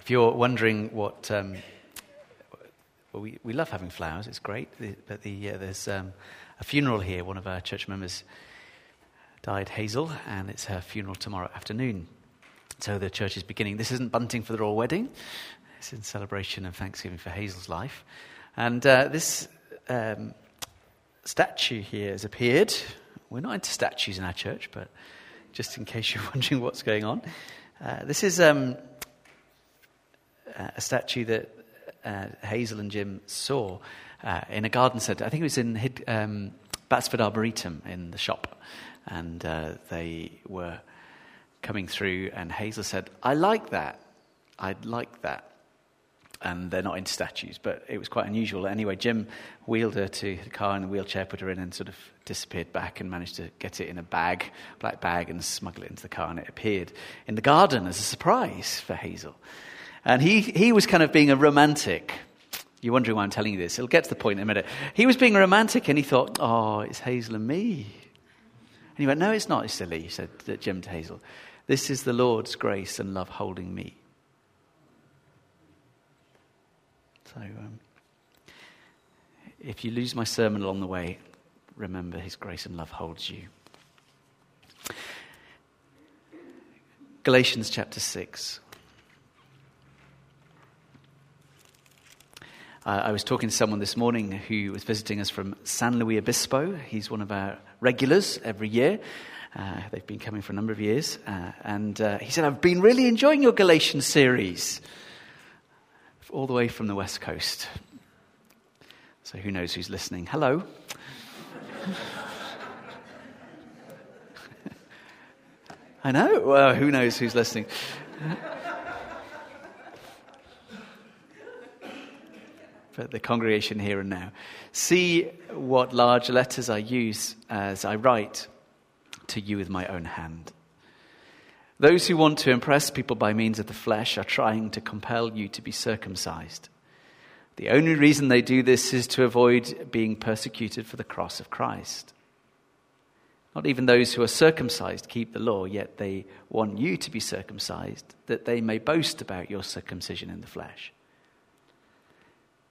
If you're wondering what, um, well, we, we love having flowers, it's great, but the, uh, there's um, a funeral here. One of our church members died, Hazel, and it's her funeral tomorrow afternoon. So the church is beginning. This isn't bunting for the royal wedding, it's in celebration of Thanksgiving for Hazel's life. And uh, this um, statue here has appeared. We're not into statues in our church, but just in case you're wondering what's going on, uh, this is um, a statue that uh, Hazel and Jim saw uh, in a garden centre. I think it was in Hid, um, Batsford Arboretum in the shop. And uh, they were coming through, and Hazel said, I like that. I'd like that. And they're not into statues, but it was quite unusual. Anyway, Jim wheeled her to the car in a wheelchair, put her in, and sort of disappeared back and managed to get it in a bag, black bag, and smuggle it into the car. And it appeared in the garden as a surprise for Hazel. And he, he was kind of being a romantic. You're wondering why I'm telling you this. It'll get to the point in a minute. He was being romantic and he thought, oh, it's Hazel and me. And he went, no, it's not, it's silly, he said Jim to Hazel. This is the Lord's grace and love holding me. So um, if you lose my sermon along the way, remember his grace and love holds you. Galatians chapter 6. Uh, I was talking to someone this morning who was visiting us from San Luis Obispo. He's one of our regulars every year. Uh, they've been coming for a number of years. Uh, and uh, he said, I've been really enjoying your Galatians series, all the way from the West Coast. So who knows who's listening? Hello. I know. Well, who knows who's listening? But the congregation here and now. See what large letters I use as I write to you with my own hand. Those who want to impress people by means of the flesh are trying to compel you to be circumcised. The only reason they do this is to avoid being persecuted for the cross of Christ. Not even those who are circumcised keep the law, yet they want you to be circumcised, that they may boast about your circumcision in the flesh.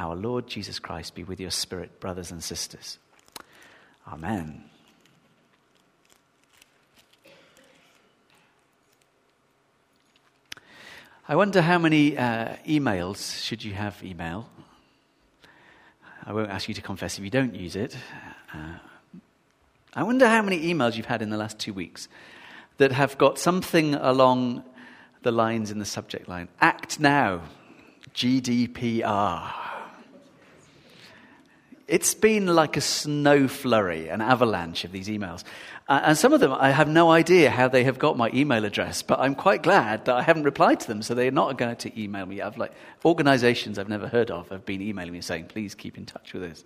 our Lord Jesus Christ be with your spirit, brothers and sisters. Amen. I wonder how many uh, emails, should you have email? I won't ask you to confess if you don't use it. Uh, I wonder how many emails you've had in the last two weeks that have got something along the lines in the subject line Act now, GDPR. It's been like a snow flurry, an avalanche of these emails. Uh, and some of them, I have no idea how they have got my email address, but I'm quite glad that I haven't replied to them, so they're not going to email me. I've like organizations I've never heard of have been emailing me saying, please keep in touch with us.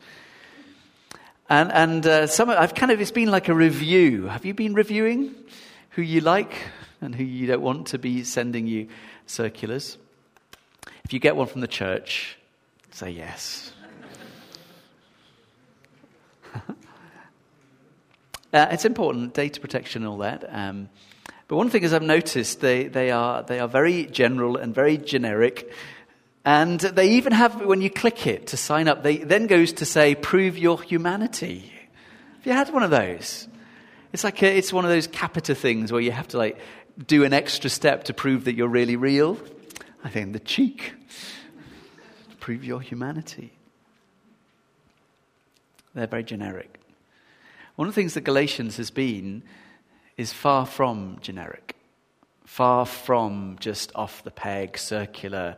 And, and uh, some, I've kind of, it's been like a review. Have you been reviewing who you like and who you don't want to be sending you circulars? If you get one from the church, say yes. Uh, it's important, data protection and all that. Um, but one thing is I've noticed they, they, are, they are very general and very generic. And they even have, when you click it to sign up, they then goes to say, prove your humanity. Have you had one of those? It's like a, it's one of those captcha things where you have to like do an extra step to prove that you're really real. I think the cheek. prove your humanity. They're very generic. One of the things that Galatians has been is far from generic, far from just off the peg, circular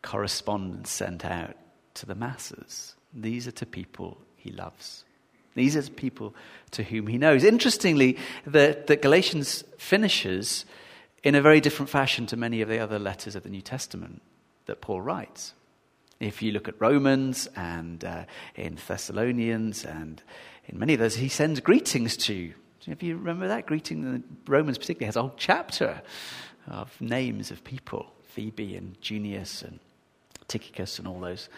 correspondence sent out to the masses. These are to people he loves. These are people to whom he knows. Interestingly, that, that Galatians finishes in a very different fashion to many of the other letters of the New Testament that Paul writes. If you look at Romans and uh, in Thessalonians and in many of those, he sends greetings to. If you remember that greeting, Romans particularly has a whole chapter of names of people Phoebe and Junius and Tychicus and all those.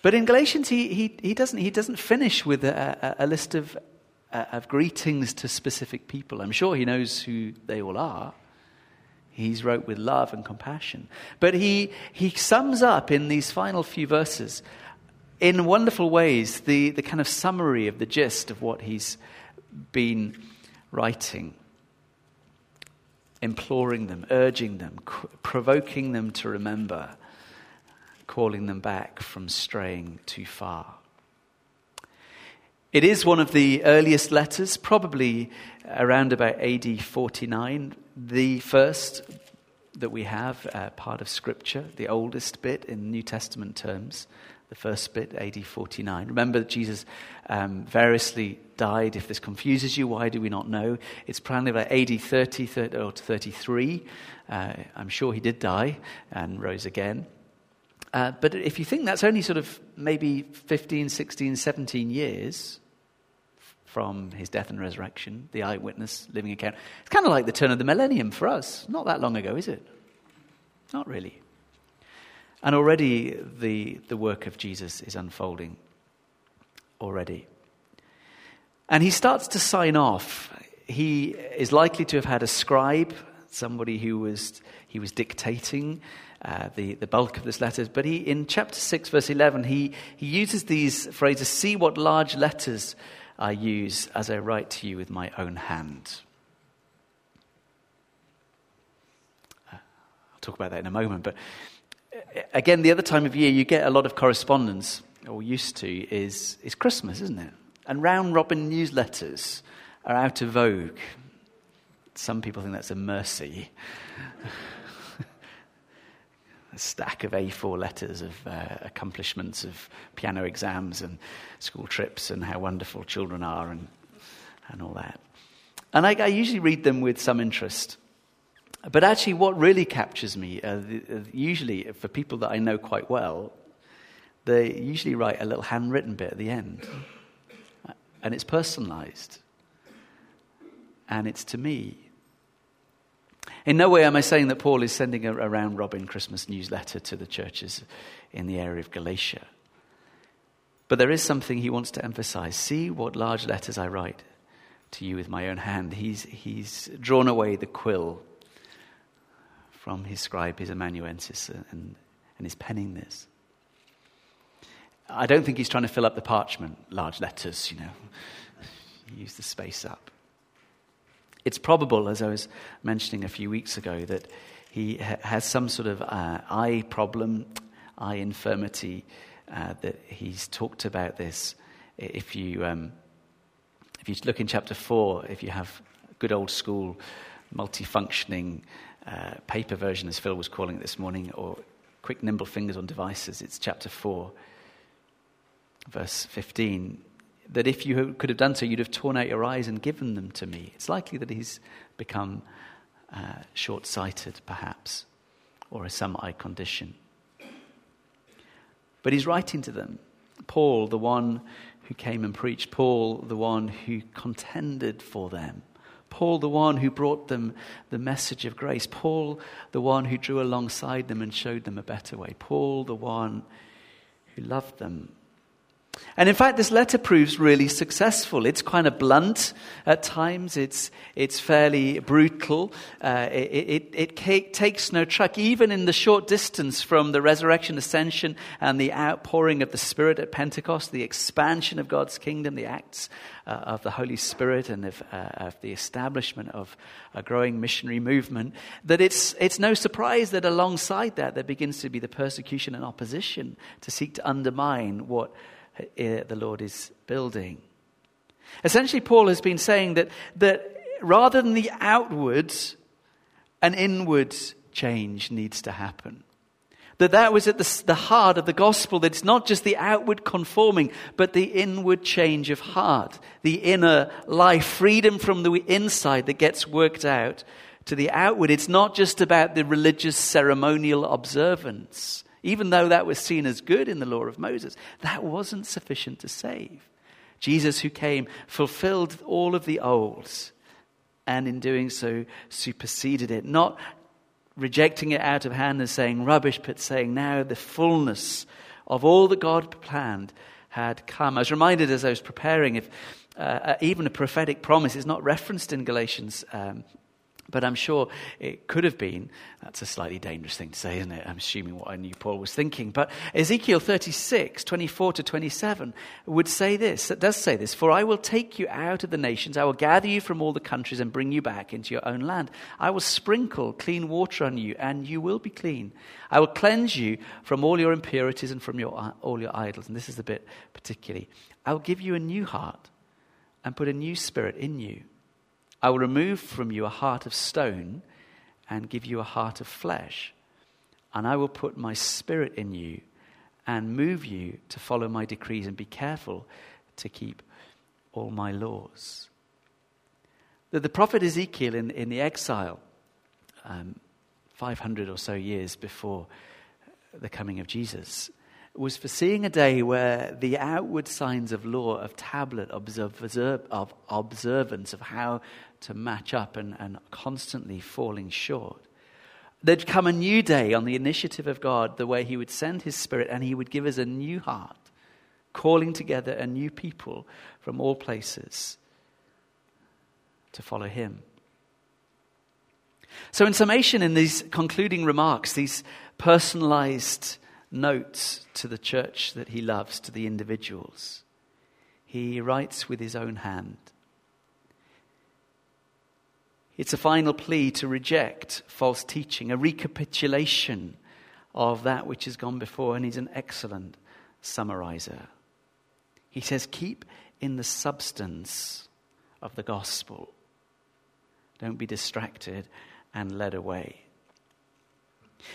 But in Galatians, he, he, he, doesn't, he doesn't finish with a, a, a list of, uh, of greetings to specific people. I'm sure he knows who they all are. He's wrote with love and compassion. But he, he sums up in these final few verses, in wonderful ways, the, the kind of summary of the gist of what he's been writing, imploring them, urging them, provoking them to remember calling them back from straying too far. It is one of the earliest letters, probably around about AD 49, the first that we have, uh, part of Scripture, the oldest bit in New Testament terms, the first bit, AD 49. Remember that Jesus um, variously died. If this confuses you, why do we not know? It's probably about AD 30, 30 or 33. Uh, I'm sure he did die and rose again. Uh, but if you think that's only sort of maybe 15, 16, 17 years from his death and resurrection, the eyewitness living account, it's kind of like the turn of the millennium for us. Not that long ago, is it? Not really. And already the, the work of Jesus is unfolding. Already. And he starts to sign off. He is likely to have had a scribe, somebody who was, he was dictating uh, the, the bulk of this letter. But he, in chapter 6, verse 11, he, he uses these phrases See what large letters I use as I write to you with my own hand. Uh, I'll talk about that in a moment. But uh, again, the other time of year you get a lot of correspondence, or used to, is, is Christmas, isn't it? And round robin newsletters are out of vogue. Some people think that's a mercy stack of A4 letters of uh, accomplishments of piano exams and school trips and how wonderful children are and, and all that. And I, I usually read them with some interest. But actually, what really captures me, uh, the, uh, usually for people that I know quite well, they usually write a little handwritten bit at the end. And it's personalized. And it's to me. In no way am I saying that Paul is sending a, round robin Christmas newsletter to the churches in the area of Galatia. But there is something he wants to emphasize. See what large letters I write to you with my own hand. He's, he's drawn away the quill from his scribe, his amanuensis, and, and is penning this. I don't think he's trying to fill up the parchment, large letters, you know, use the space up. It's probable, as I was mentioning a few weeks ago, that he ha- has some sort of uh, eye problem, eye infirmity, uh, that he's talked about this. If you, um, if you look in chapter 4, if you have good old school, multifunctioning uh, paper version, as Phil was calling it this morning, or quick, nimble fingers on devices, it's chapter 4, verse 15 that if you could have done so, you'd have torn out your eyes and given them to me. It's likely that he's become uh, short sighted, perhaps, or has some eye condition. But he's writing to them. Paul, the one who came and preached, Paul, the one who contended for them, Paul, the one who brought them the message of grace, Paul, the one who drew alongside them and showed them a better way, Paul, the one who loved them and in fact, this letter proves really successful. It's kind of blunt at times, it's, it's fairly brutal. Uh, it, it, it, takes no truck, even in the short distance from the resurrection, ascension, and the outpouring of the Spirit at Pentecost, the expansion of God's kingdom, the acts uh, of the Holy Spirit, and of, uh, of, the establishment of a growing missionary movement. That it's, it's no surprise that alongside that, there begins to be the persecution and opposition to seek to undermine what the Lord is building. Essentially, Paul has been saying that, that rather than the outward, an inward change needs to happen. That that was at the, the heart of the gospel, that it's not just the outward conforming, but the inward change of heart, the inner life, freedom from the inside that gets worked out to the outward. It's not just about the religious ceremonial observance. Even though that was seen as good in the law of Moses, that wasn't sufficient to save. Jesus, who came, fulfilled all of the old, and in doing so, superseded it. Not rejecting it out of hand and saying rubbish, but saying now the fullness of all that God planned had come. I was reminded as I was preparing if uh, uh even a prophetic promise is not referenced in Galatians um, but I'm sure it could have been. That's a slightly dangerous thing to say, isn't it? I'm assuming what I knew Paul was thinking. But Ezekiel 36, 24 to 27 would say this. It does say this. For I will take you out of the nations. I will gather you from all the countries and bring you back into your own land. I will sprinkle clean water on you, and you will be clean. I will cleanse you from all your impurities and from your, all your idols. And this is the bit particularly. I will give you a new heart and put a new spirit in you. I will remove from you a heart of stone and give you a heart of flesh. And I will put my spirit in you and move you to follow my decrees and be careful to keep all my laws. The, the prophet Ezekiel in, in the exile, um, 500 or so years before the coming of Jesus, was foreseeing a day where the outward signs of law, of tablet, observe, of observance, of how to match up and, and constantly falling short. There'd come a new day on the initiative of God, the way He would send His Spirit and He would give us a new heart, calling together a new people from all places to follow Him. So, in summation, in these concluding remarks, these personalized notes to the church that He loves, to the individuals, He writes with His own hand it's a final plea to reject false teaching, a recapitulation of that which has gone before, and he's an excellent summarizer. He says, Keep in the substance of the gospel. Don't be distracted and led away.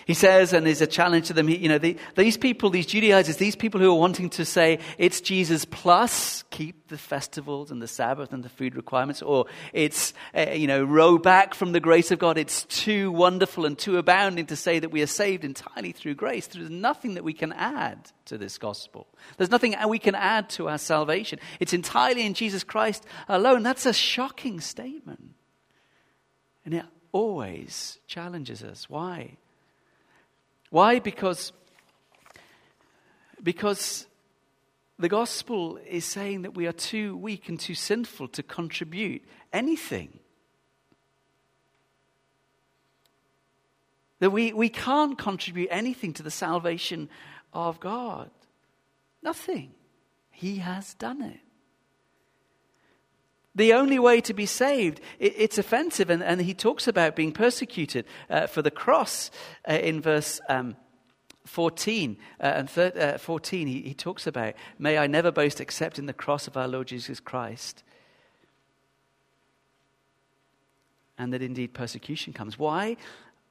He says, and there's a challenge to them, you know, the, these people, these Judaizers, these people who are wanting to say it's Jesus plus keep the festivals and the Sabbath and the food requirements, or it's, uh, you know, row back from the grace of God. It's too wonderful and too abounding to say that we are saved entirely through grace. There's nothing that we can add to this gospel. There's nothing we can add to our salvation. It's entirely in Jesus Christ alone. That's a shocking statement. And it always challenges us. Why? Why? Because, because the gospel is saying that we are too weak and too sinful to contribute anything. That we, we can't contribute anything to the salvation of God. Nothing. He has done it. The only way to be saved, it, it's offensive, and, and, he talks about being persecuted uh, for the cross uh, in verse. Um, 14 uh, and thir- uh, 14 he, he talks about may i never boast except in the cross of our lord jesus christ. And that indeed persecution comes. Why?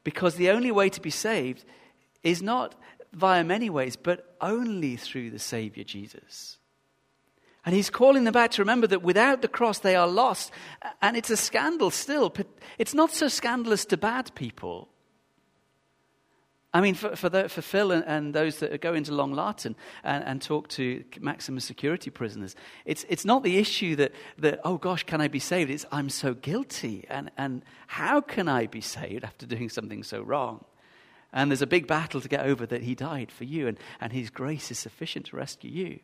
Because the only way to be saved is not via many ways but only through the savior jesus and he's calling them back to remember that without the cross they are lost. And it's a scandal still. But it's not so scandalous to bad people. I mean, for, for, the, for Phil and, and, those that go into Long Lartin and, and, talk to maximum security prisoners, it's, it's not the issue that, that, oh gosh, can I be saved? It's, I'm so guilty. And, and how can I be saved after doing something so wrong? And there's a big battle to get over that he died for you, and, and his grace is sufficient to rescue you.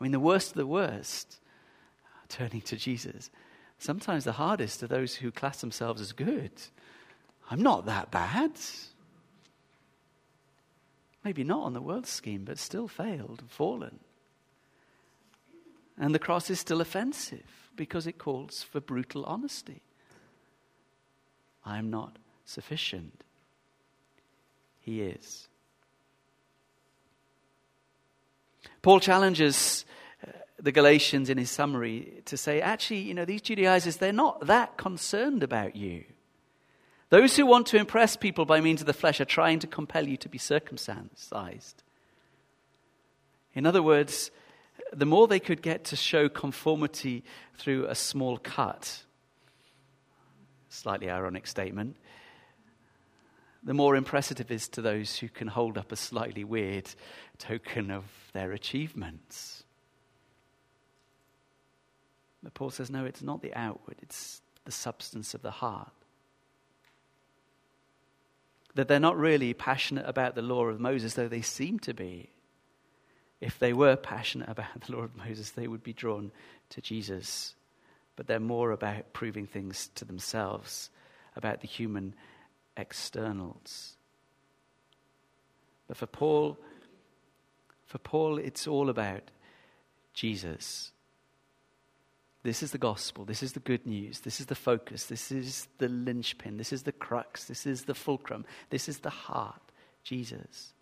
I mean, the worst of the worst, turning to Jesus. Sometimes the hardest are those who class themselves as good. I'm not that bad. Maybe not on the world scheme, but still failed and fallen. And the cross is still offensive because it calls for brutal honesty. I am not sufficient. He is. Paul challenges uh, the Galatians in his summary to say, actually, you know, these Judaizers, they're not that concerned about you. Those who want to impress people by means of the flesh are trying to compel you to be circumcised. In other words, the more they could get to show conformity through a small cut, slightly ironic statement, the more impressive it is to those who can hold up a slightly weird token of their achievements. But Paul says, no, it's not the outward, it's the substance of the heart. That they're not really passionate about the law of Moses, though they seem to be. If they were passionate about the law of Moses, they would be drawn to Jesus. But they're more about proving things to themselves, about the human externals. But for Paul, for Paul, it's all about Jesus. This is the gospel. This is the good news. This is the focus. This is the linchpin. This is the crux. This is the fulcrum. This is the heart. Jesus.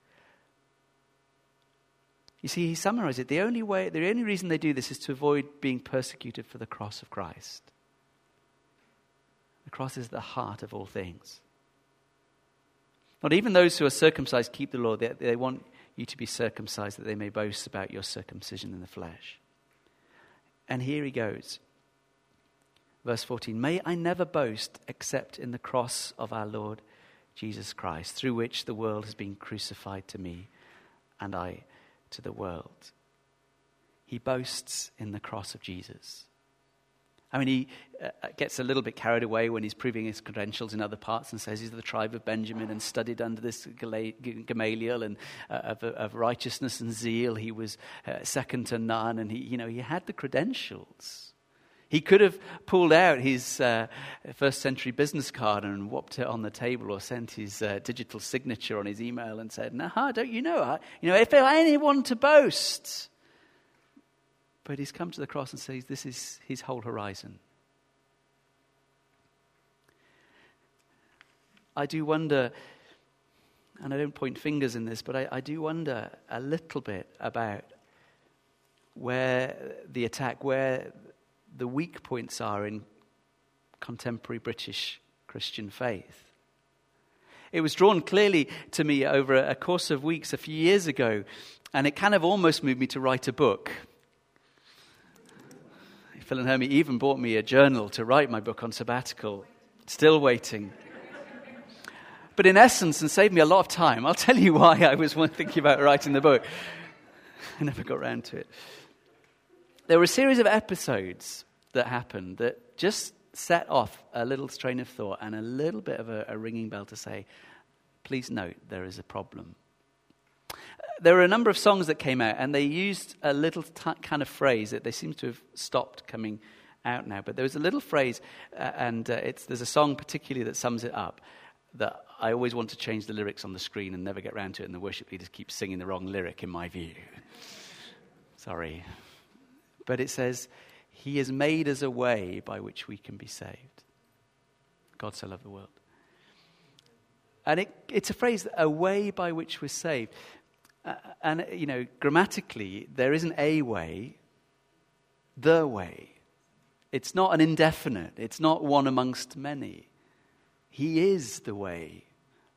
You see, he summarized it. The only way, the only reason they do this is to avoid being persecuted for the cross of Christ. The cross is the heart of all things. Not even those who are circumcised keep the law. They, they want you to be circumcised that they may boast about your circumcision in the flesh. And here he goes. Verse 14 May I never boast except in the cross of our Lord Jesus Christ, through which the world has been crucified to me and I to the world. He boasts in the cross of Jesus. I mean, he uh, uh, gets a little bit carried away when he's proving his credentials in other parts and says he's the tribe of Benjamin and studied under this Gamaliel and uh, of, of, righteousness and zeal. He was uh, second to none, and he, you know, he had the credentials. He could have pulled out his uh, first century business card and whopped it on the table or sent his uh, digital signature on his email and said, Nah, don't you know? I, you know, if there anyone to boast, but he's come to the cross and says this is his whole horizon. I do wonder, and I don't point fingers in this, but I, I do wonder a little bit about where the attack, where the weak points are in contemporary British Christian faith. It was drawn clearly to me over a course of weeks a few years ago, and it kind of almost moved me to write a book. Phil and Hermie even bought me a journal to write my book on sabbatical. Still waiting. But in essence, and saved me a lot of time, I'll tell you why I was thinking about writing the book. I never got around to it. There were a series of episodes that happened that just set off a little strain of thought and a little bit of a, a ringing bell to say, please note there is a problem there were a number of songs that came out, and they used a little t- kind of phrase that they seem to have stopped coming out now. But there was a little phrase, uh, and uh, there's a song particularly that sums it up that I always want to change the lyrics on the screen and never get around to it, and the worship leaders keep singing the wrong lyric, in my view. Sorry. But it says, He has made us a way by which we can be saved. God so loved the world. And it, it's a phrase, a way by which we're saved. And, you know, grammatically, there isn't a way, the way. It's not an indefinite, it's not one amongst many. He is the way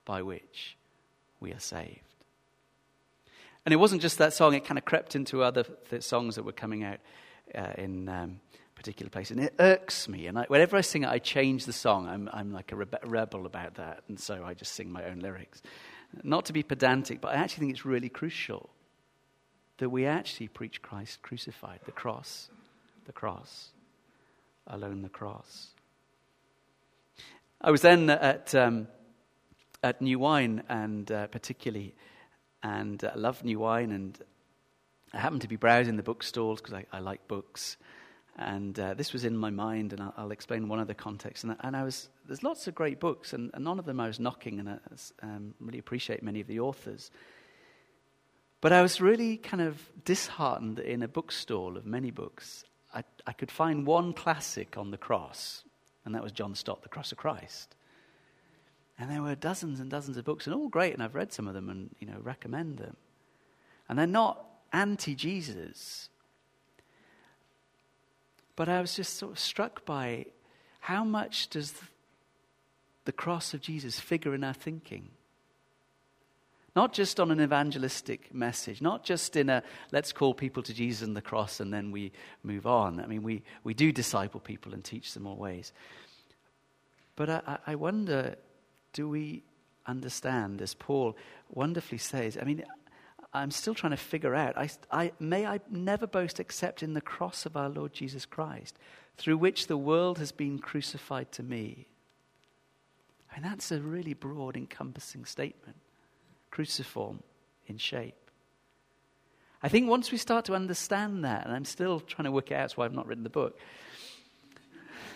by which we are saved. And it wasn't just that song, it kind of crept into other th- songs that were coming out uh, in um, particular places. And it irks me. And I, whenever I sing it, I change the song. I'm, I'm like a rebe- rebel about that. And so I just sing my own lyrics. Not to be pedantic, but I actually think it's really crucial that we actually preach Christ crucified, the cross, the cross, alone the cross. I was then at, um, at New Wine, and uh, particularly, and uh, love New Wine, and I happened to be browsing the bookstores because I, I, like books. And uh, this was in my mind, and I'll, I'll, explain one of the contexts. And, and I was, there's lots of great books, and, and none of them I was knocking, and I um, really appreciate many of the authors. But I was really kind of disheartened in a bookstall of many books, I, I could find one classic on the cross, and that was John Stott, The Cross of Christ. And there were dozens and dozens of books, and all great, and I've read some of them and you know recommend them. And they're not anti-Jesus, but I was just sort of struck by how much does the cross of Jesus figure in our thinking? Not just on an evangelistic message, not just in a let's call people to Jesus and the cross and then we move on. I mean, we, we do disciple people and teach them all ways. But I, I wonder do we understand, as Paul wonderfully says? I mean, I'm still trying to figure out. I, I, may I never boast except in the cross of our Lord Jesus Christ, through which the world has been crucified to me. Mean, that's a really broad, encompassing statement, cruciform in shape. I think once we start to understand that, and I'm still trying to work it out, that's why I've not written the book.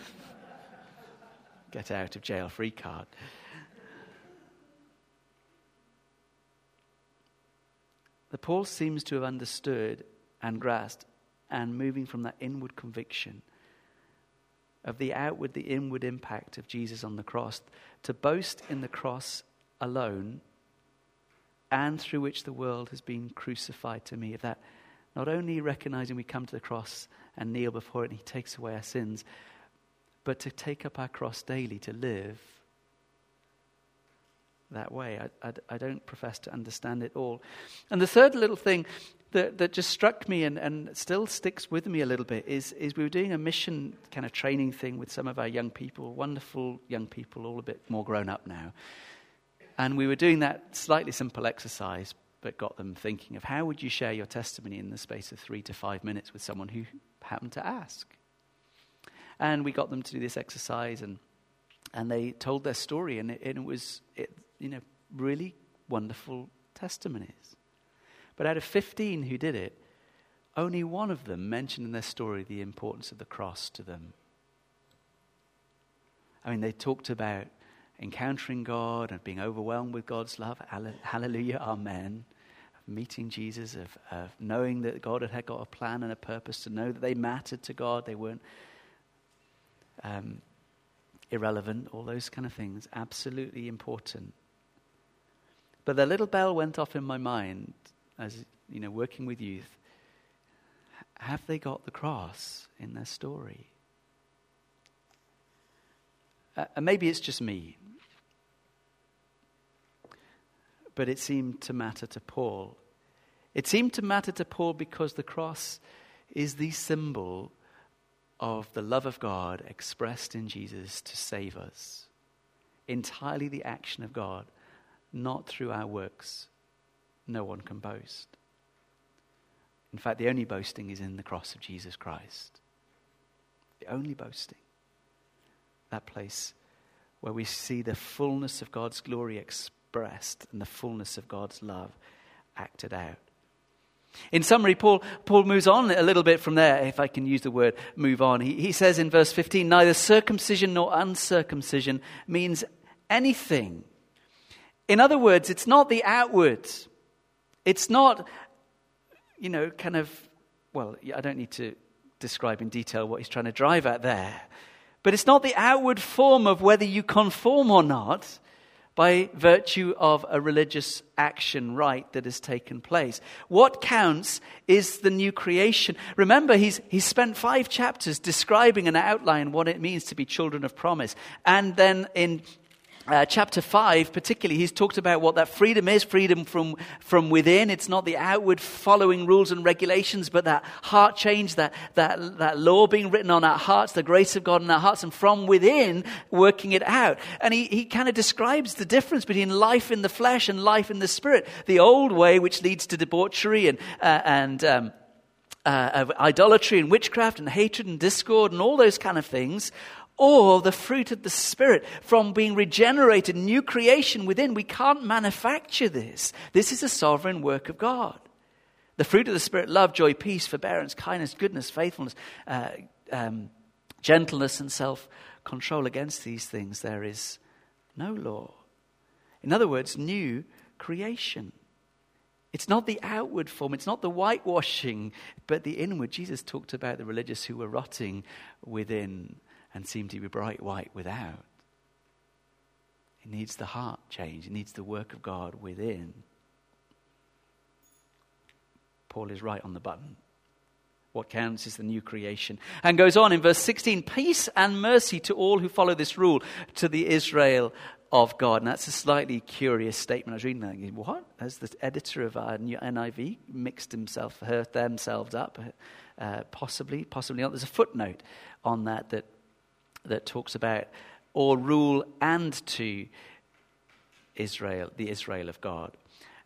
Get out of jail free card. The Paul seems to have understood and grasped and moving from that inward conviction of the outward, the inward impact of Jesus on the cross, to boast in the cross alone and through which the world has been crucified to me. Of that, not only recognizing we come to the cross and kneel before it and He takes away our sins, but to take up our cross daily, to live that way. I, I, I, don't profess to understand it all. And the third little thing that, that just struck me and, and still sticks with me a little bit is, is we were doing a mission kind of training thing with some of our young people, wonderful young people, all a bit more grown up now. And we were doing that slightly simple exercise, but got them thinking of how would you share your testimony in the space of three to five minutes with someone who happened to ask. And we got them to do this exercise, and, and they told their story, and it, and it was, it, you know, really wonderful testimonies. But out of 15 who did it, only one of them mentioned in their story the importance of the cross to them. I mean, they talked about encountering God and being overwhelmed with God's love. Hallelujah, amen. Meeting Jesus, of, of knowing that God had got a plan and a purpose, to know that they mattered to God. They weren't um, irrelevant, all those kind of things. Absolutely important. But the little bell went off in my mind as, you know, working with youth. Have they got the cross in their story? Uh, and maybe it's just me. But it seemed to matter to Paul. It seemed to matter to Paul because the cross is the symbol of the love of God expressed in Jesus to save us. Entirely the action of God, not through our works. No one can boast. In fact, the only boasting is in the cross of Jesus Christ. The only boasting. That place where we see the fullness of God's glory expressed and the fullness of God's love acted out. In summary, Paul, Paul moves on a little bit from there, if I can use the word move on. He, he says in verse 15 neither circumcision nor uncircumcision means anything. In other words, it's not the outward. It's not, you know, kind of, well, I don't need to describe in detail what he's trying to drive at there. But it's not the outward form of whether you conform or not by virtue of a religious action rite that has taken place. What counts is the new creation. Remember, he's, he's spent five chapters describing and outline what it means to be children of promise. And then in uh, chapter 5, particularly, he's talked about what that freedom is freedom from, from within. It's not the outward following rules and regulations, but that heart change, that, that, that law being written on our hearts, the grace of God in our hearts, and from within working it out. And he, he kind of describes the difference between life in the flesh and life in the spirit. The old way, which leads to debauchery and, uh, and um, uh, of idolatry and witchcraft and hatred and discord and all those kind of things, or the fruit of the Spirit from being regenerated, new creation within. We can't manufacture this. This is a sovereign work of God. The fruit of the Spirit love, joy, peace, forbearance, kindness, goodness, faithfulness, uh, um, gentleness, and self control. Against these things, there is no law. In other words, new creation. It's not the outward form, it's not the whitewashing, but the inward. Jesus talked about the religious who were rotting within and seem to be bright white without. It needs the heart change, it needs the work of God within. Paul is right on the button. What counts is the new creation. And goes on in verse 16 Peace and mercy to all who follow this rule, to the Israel of God. And that's a slightly curious statement. I was reading that thinking, what? Has the editor of our new NIV mixed himself, hurt themselves up? Uh, possibly, possibly not. There's a footnote on that that that talks about or rule and to Israel, the Israel of God.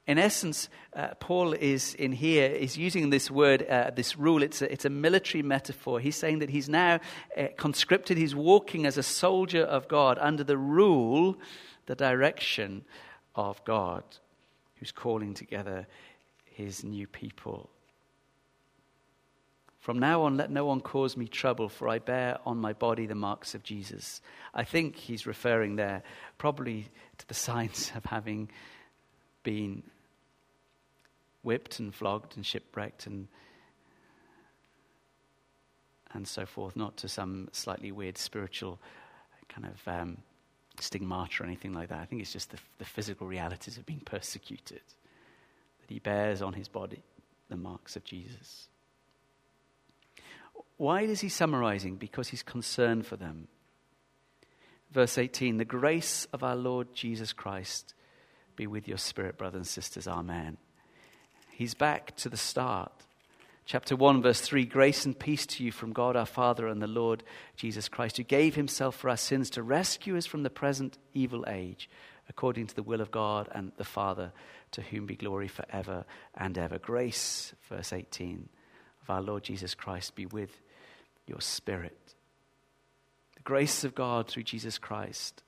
In essence, uh, Paul is in here is using this word, uh, this rule. It's a, it's a military metaphor. He's saying that he's now uh, conscripted. He's walking as a soldier of God under the rule, the direction of God, who's calling together his new people. From now on, let no one cause me trouble, for I bear on my body the marks of Jesus. I think he's referring there probably to the signs of having been whipped and flogged and shipwrecked and, and so forth, not to some slightly weird spiritual kind of um, stigmata or anything like that. I think it's just the, the physical realities of being persecuted, that he bears on his body the marks of Jesus. Why is he summarizing? Because he's concerned for them. Verse 18 The grace of our Lord Jesus Christ be with your spirit, brothers and sisters. Amen. He's back to the start. Chapter 1, verse 3 Grace and peace to you from God our Father and the Lord Jesus Christ, who gave himself for our sins to rescue us from the present evil age, according to the will of God and the Father, to whom be glory forever and ever. Grace, verse 18, of our Lord Jesus Christ be with your spirit. The grace of God through Jesus Christ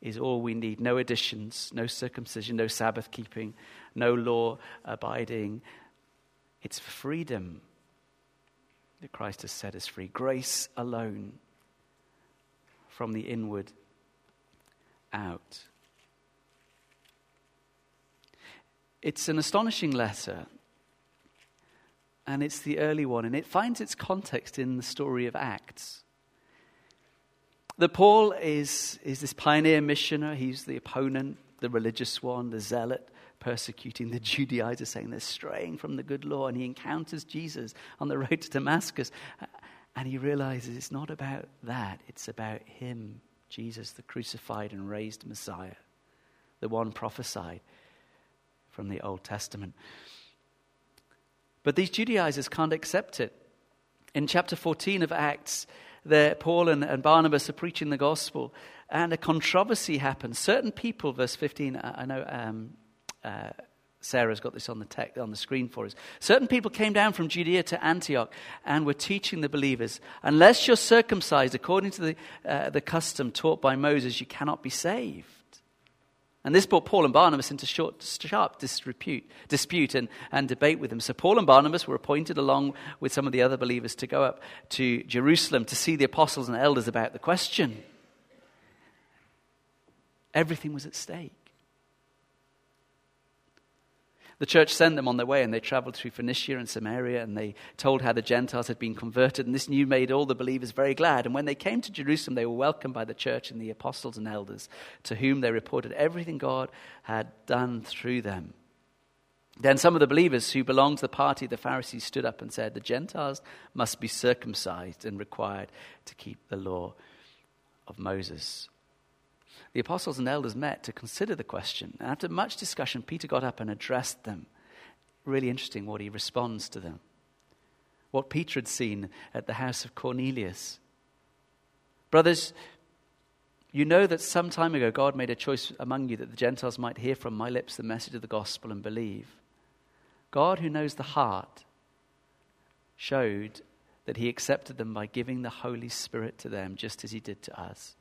is all we need. No additions, no circumcision, no Sabbath keeping, no law abiding. It's freedom that Christ has set us free. Grace alone from the inward out. It's an astonishing letter, and it's the early one, and it finds its context in the story of Acts that Paul is, is this pioneer missioner. He's the opponent, the religious one, the zealot, persecuting the Judaizers, saying they're straying from the good law. And he encounters Jesus on the road to Damascus. Uh, and he realizes it's not about that, it's about him, Jesus, the crucified and raised Messiah, the one prophesied from the Old Testament. But these Judaizers can't accept it. In chapter 14 of Acts, there, Paul and, and Barnabas are preaching the gospel, and a controversy happens. Certain people, verse 15, I, I know um, uh, Sarah's got this on the, tech, on the screen for us. Certain people came down from Judea to Antioch and were teaching the believers unless you're circumcised according to the, uh, the custom taught by Moses, you cannot be saved. And this brought Paul and Barnabas into short, sharp dispute, dispute and, and debate with them. So Paul and Barnabas were appointed along with some of the other believers to go up to Jerusalem to see the apostles and elders about the question. Everything was at stake. The church sent them on their way, and they traveled through Phoenicia and Samaria, and they told how the Gentiles had been converted. And this news made all the believers very glad. And when they came to Jerusalem, they were welcomed by the church and the apostles and elders, to whom they reported everything God had done through them. Then some of the believers who belonged to the party of the Pharisees stood up and said, The Gentiles must be circumcised and required to keep the law of Moses the apostles and elders met to consider the question. And after much discussion, Peter got up and addressed them. Really interesting what he responds to them. What Peter had seen at the house of Cornelius. Brothers, you know that some time ago God made a choice among you that the Gentiles might hear from my lips the message of the gospel and believe. God, who knows the heart, showed that he accepted them by giving the Holy Spirit to them, just as he did to us.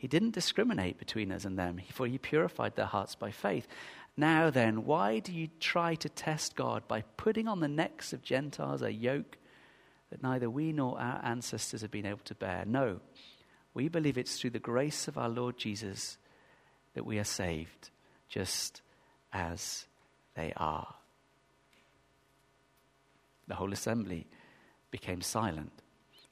He didn't discriminate between us and them, for he purified their hearts by faith. Now then, why do you try to test God by putting on the necks of Gentiles a yoke that neither we nor our ancestors have been able to bear? No, we believe it's through the grace of our Lord Jesus that we are saved, just as they are. The whole assembly became silent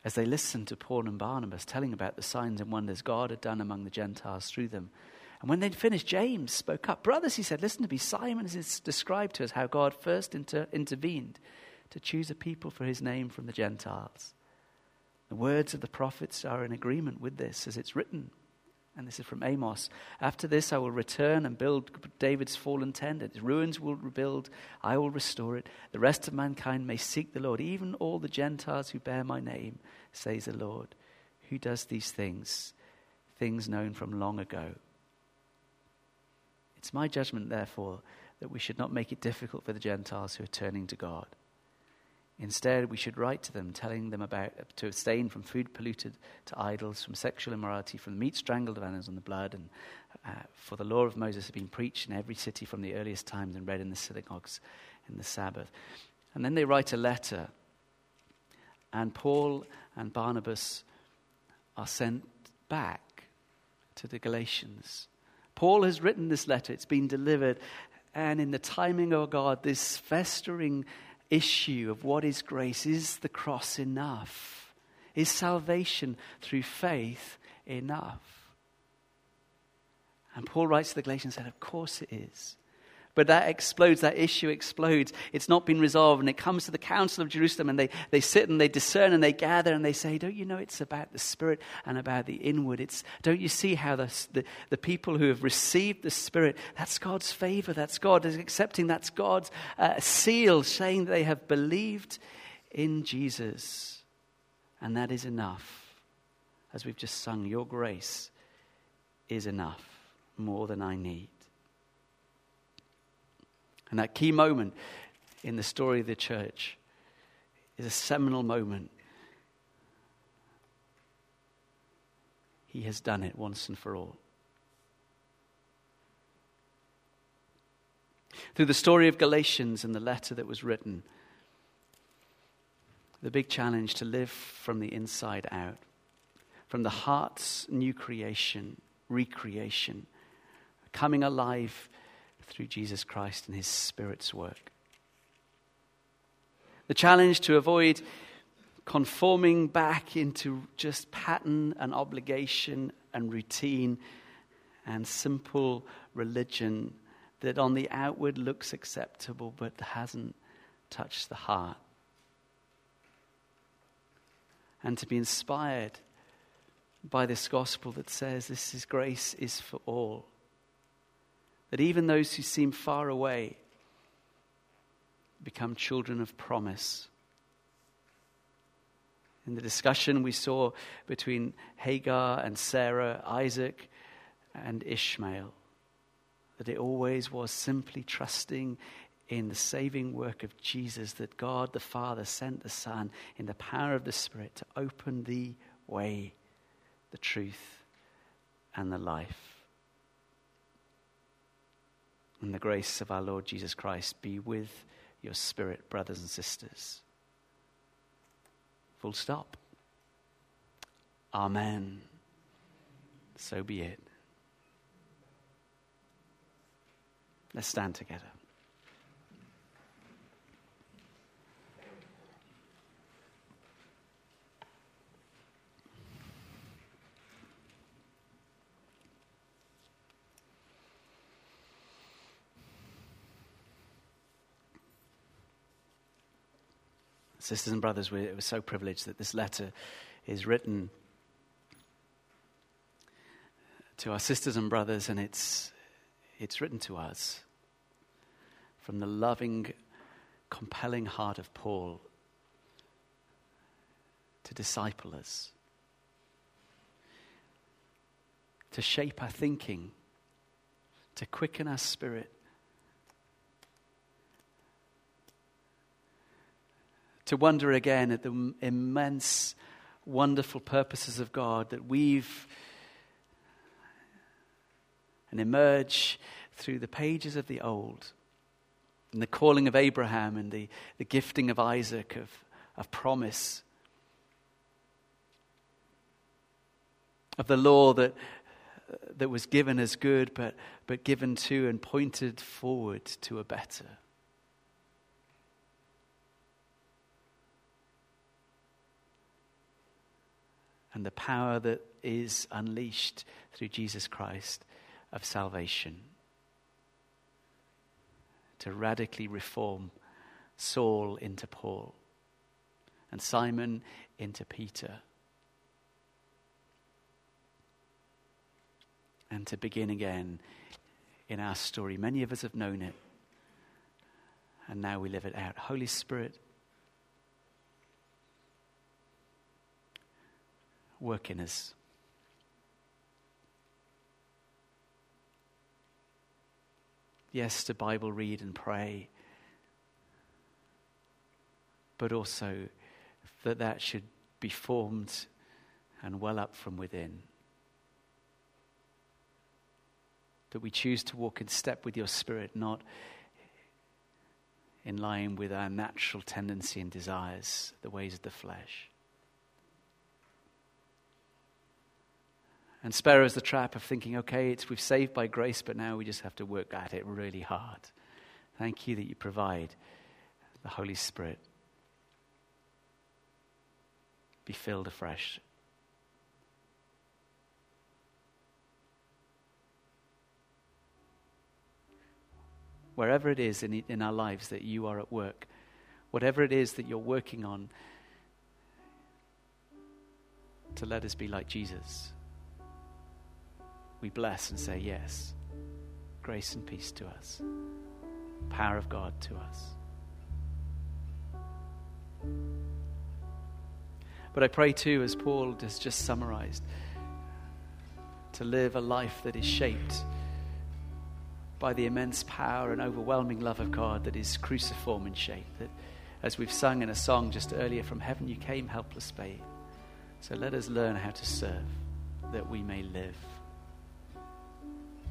as they listened to Paul and Barnabas telling about the signs and wonders God had done among the Gentiles through them. And when they'd finished, James spoke up. Brothers, he said, listen to me. Simon has described to us how God first inter- intervened to choose a people for his name from the Gentiles. The words of the prophets are in agreement with this, as it's written and this is from Amos. After this, I will return and build David's fallen tent. Its ruins will rebuild. I will restore it. The rest of mankind may seek the Lord, even all the Gentiles who bear my name, says the Lord, who does these things things known from long ago. It's my judgment, therefore, that we should not make it difficult for the Gentiles who are turning to God. Instead, we should write to them, telling them about to abstain from food polluted to idols, from sexual immorality, from meat strangled of animals and the blood. And uh, for the law of Moses had been preached in every city from the earliest times and read in the synagogues in the Sabbath. And then they write a letter, and Paul and Barnabas are sent back to the Galatians. Paul has written this letter, it's been delivered, and in the timing of God, this festering issue of what is grace is the cross enough? Is salvation through faith enough? And Paul writes to the Galatians and said, Of course it is. But that explodes, that issue explodes. It's not been resolved. And it comes to the Council of Jerusalem, and they, they sit and they discern and they gather and they say, Don't you know it's about the Spirit and about the inward? It's, don't you see how the, the, the people who have received the Spirit, that's God's favor, that's God is accepting, that's God's uh, seal, saying they have believed in Jesus. And that is enough. As we've just sung, Your grace is enough, more than I need. And that key moment in the story of the church is a seminal moment. He has done it once and for all. Through the story of Galatians and the letter that was written, the big challenge to live from the inside out, from the heart's new creation, recreation, coming alive through Jesus Christ and his Spirit's work. The challenge to avoid conforming back into just pattern and obligation and routine and simple religion that on the outward looks acceptable but hasn't touched the heart. And to be inspired by this gospel that says this is grace is for all. That even those who seem far away become children of promise. In the discussion we saw between Hagar and Sarah, Isaac and Ishmael, that it always was simply trusting in the saving work of Jesus, that God the Father sent the Son in the power of the Spirit to open the way, the truth, and the life. And the grace of our Lord Jesus Christ be with your spirit, brothers and sisters. Full stop. Amen. So be it. Let's stand together. Sisters and brothers, we're, we're so privileged that this letter is written to our sisters and brothers, and it's, it's written to us from the loving, compelling heart of Paul to disciple us, to shape our thinking, to quicken our spirit, to wonder again at the immense, wonderful purposes of God that weave and emerge through the pages of the old and the calling of Abraham and the, the gifting of Isaac of, of promise, of the law that, that was given as good but, but given to and pointed forward to a better. And the power that is unleashed through Jesus Christ of salvation to radically reform Saul into Paul and Simon into Peter. And to begin again in our story. Many of us have known it, and now we live it out. Holy Spirit, work in us. Yes, to Bible read and pray, but also that that should be formed and well up from within. That we choose to walk in step with your spirit, not in line with our natural tendency and desires, the ways of the flesh. And spare us the trap of thinking, okay, it's, we've saved by grace, but now we just have to work at it really hard. Thank you that you provide the Holy Spirit. Be filled afresh. Wherever it is in, in our lives that you are at work, whatever it is that you're working on, to let us be like Jesus we bless and say yes. Grace and peace to us. Power of God to us. But I pray too, as Paul has just summarized, to live a life that is shaped by the immense power and overwhelming love of God that is cruciform in shape. That, as we've sung in a song just earlier, from heaven you came, helpless babe. So let us learn how to serve, that we may live.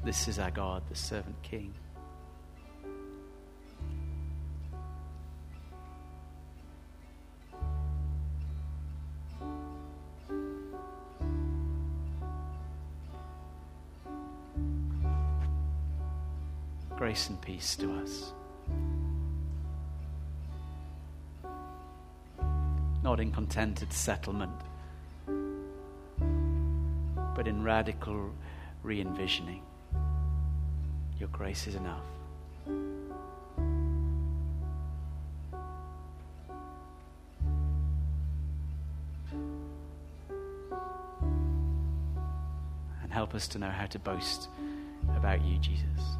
This is our God, the servant king. Grace and peace to us. Not in contented settlement, but in radical re envisioning. Your grace is enough. And help us to know how to boast about you, Jesus.